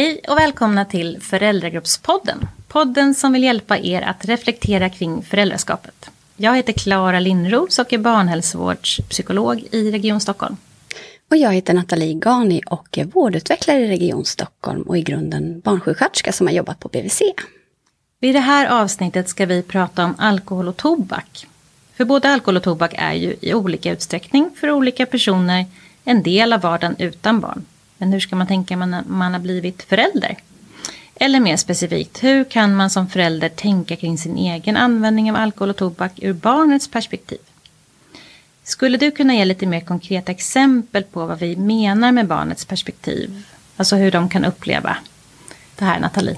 Hej och välkomna till Föräldragruppspodden. Podden som vill hjälpa er att reflektera kring föräldraskapet. Jag heter Klara Lindros och är barnhälsovårdspsykolog i Region Stockholm. Och jag heter Nathalie Gani och är vårdutvecklare i Region Stockholm och i grunden barnsjuksköterska som har jobbat på BVC. I det här avsnittet ska vi prata om alkohol och tobak. För både alkohol och tobak är ju i olika utsträckning för olika personer en del av vardagen utan barn. Men hur ska man tänka när man har blivit förälder? Eller mer specifikt, hur kan man som förälder tänka kring sin egen användning av alkohol och tobak ur barnets perspektiv? Skulle du kunna ge lite mer konkreta exempel på vad vi menar med barnets perspektiv? Alltså hur de kan uppleva det här, Nathalie?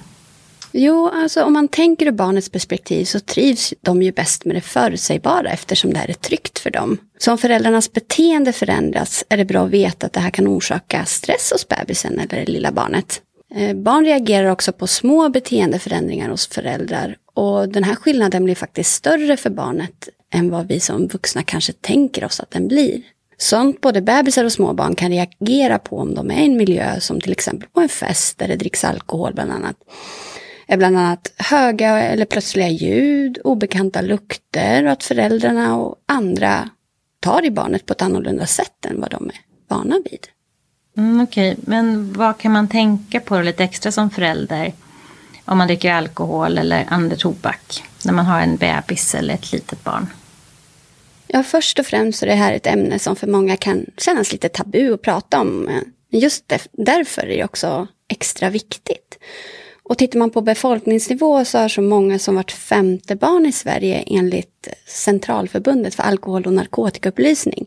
Jo, alltså om man tänker ur barnets perspektiv så trivs de ju bäst med det förutsägbara eftersom det här är tryggt för dem. Så om föräldrarnas beteende förändras är det bra att veta att det här kan orsaka stress hos bebisen eller det lilla barnet. Eh, barn reagerar också på små beteendeförändringar hos föräldrar och den här skillnaden blir faktiskt större för barnet än vad vi som vuxna kanske tänker oss att den blir. Sånt både bebisar och småbarn kan reagera på om de är i en miljö som till exempel på en fest där det dricks alkohol bland annat är bland annat höga eller plötsliga ljud, obekanta lukter och att föräldrarna och andra tar i barnet på ett annorlunda sätt än vad de är vana vid. Mm, Okej, okay. men vad kan man tänka på lite extra som förälder om man dricker alkohol eller andra tobak när man har en bebis eller ett litet barn? Ja, först och främst är det här ett ämne som för många kan kännas lite tabu att prata om. Just därför är det också extra viktigt. Och tittar man på befolkningsnivå så har så många som vart femte barn i Sverige enligt Centralförbundet för alkohol och narkotikaupplysning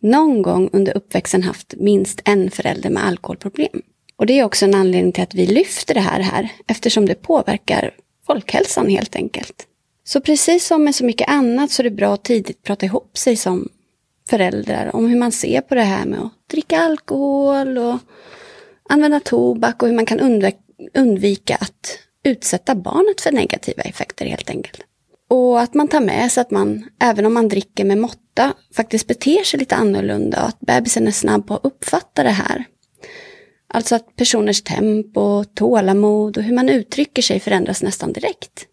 någon gång under uppväxten haft minst en förälder med alkoholproblem. Och det är också en anledning till att vi lyfter det här här, eftersom det påverkar folkhälsan helt enkelt. Så precis som med så mycket annat så är det bra att tidigt prata ihop sig som föräldrar om hur man ser på det här med att dricka alkohol och använda tobak och hur man kan undvika undvika att utsätta barnet för negativa effekter helt enkelt. Och att man tar med sig att man, även om man dricker med måtta, faktiskt beter sig lite annorlunda och att bebisen är snabb på att uppfatta det här. Alltså att personers tempo, tålamod och hur man uttrycker sig förändras nästan direkt.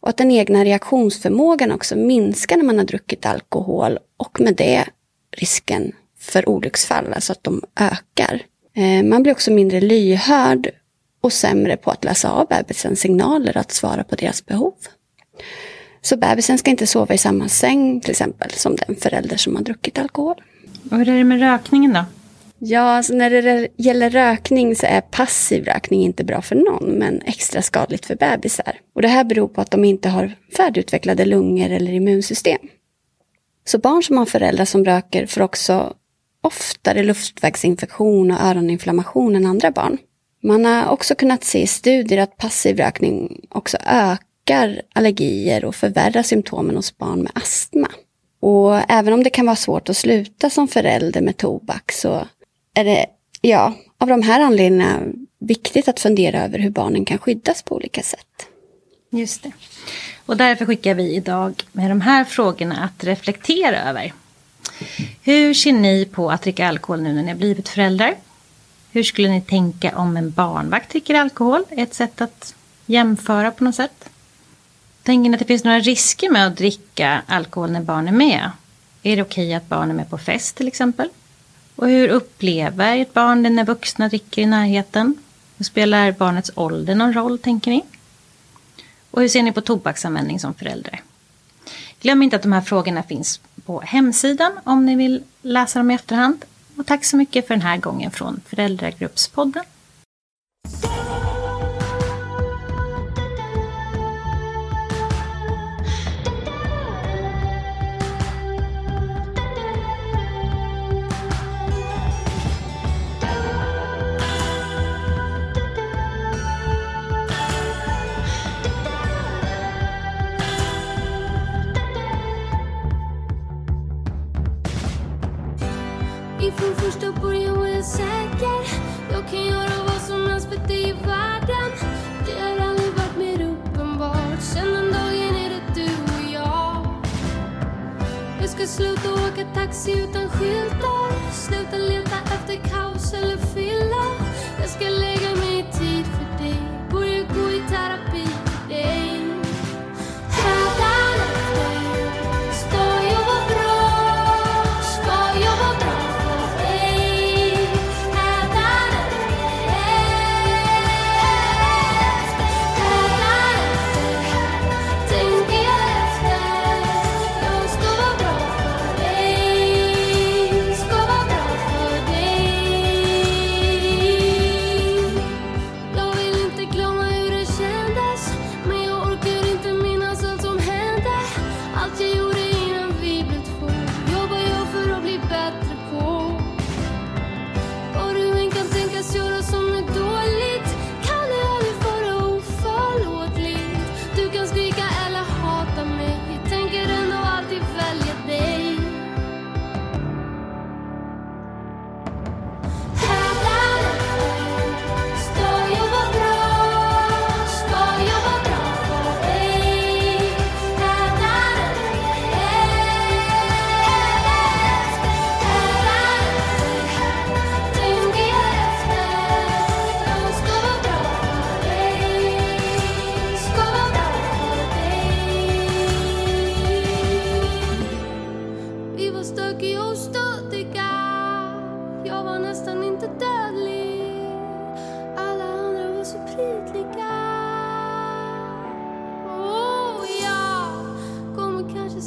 Och att den egna reaktionsförmågan också minskar när man har druckit alkohol och med det risken för olycksfall, alltså att de ökar. Eh, man blir också mindre lyhörd och sämre på att läsa av bebisens signaler att svara på deras behov. Så bebisen ska inte sova i samma säng till exempel som den förälder som har druckit alkohol. Och hur är det med rökningen då? Ja, alltså när det gäller rökning så är passiv rökning inte bra för någon, men extra skadligt för bebisar. Och det här beror på att de inte har färdigutvecklade lungor eller immunsystem. Så barn som har föräldrar som röker får också oftare luftvägsinfektion och öroninflammation än andra barn. Man har också kunnat se i studier att passiv rökning också ökar allergier och förvärrar symptomen hos barn med astma. Och även om det kan vara svårt att sluta som förälder med tobak så är det, ja, av de här anledningarna viktigt att fundera över hur barnen kan skyddas på olika sätt. Just det. Och därför skickar vi idag med de här frågorna att reflektera över. Hur ser ni på att dricka alkohol nu när ni har blivit föräldrar? Hur skulle ni tänka om en barnvakt dricker alkohol? Ett sätt att jämföra på något sätt. Tänker ni att det finns några risker med att dricka alkohol när barn är med? Är det okej att barn är med på fest till exempel? Och hur upplever ett barn det när vuxna dricker i närheten? Och spelar barnets ålder någon roll, tänker ni? Och hur ser ni på tobaksanvändning som förälder? Glöm inte att de här frågorna finns på hemsidan om ni vill läsa dem i efterhand. Och tack så mycket för den här gången från Föräldragruppspodden. Ifrån första början var jag säker. Jag kan göra vad som helst för dig i världen Det har aldrig varit mer uppenbart. Sen den dagen är det du och jag. Jag ska sluta åka taxi utan skyltar. Sluta leta efter kaos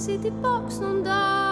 se tillbaks någon dag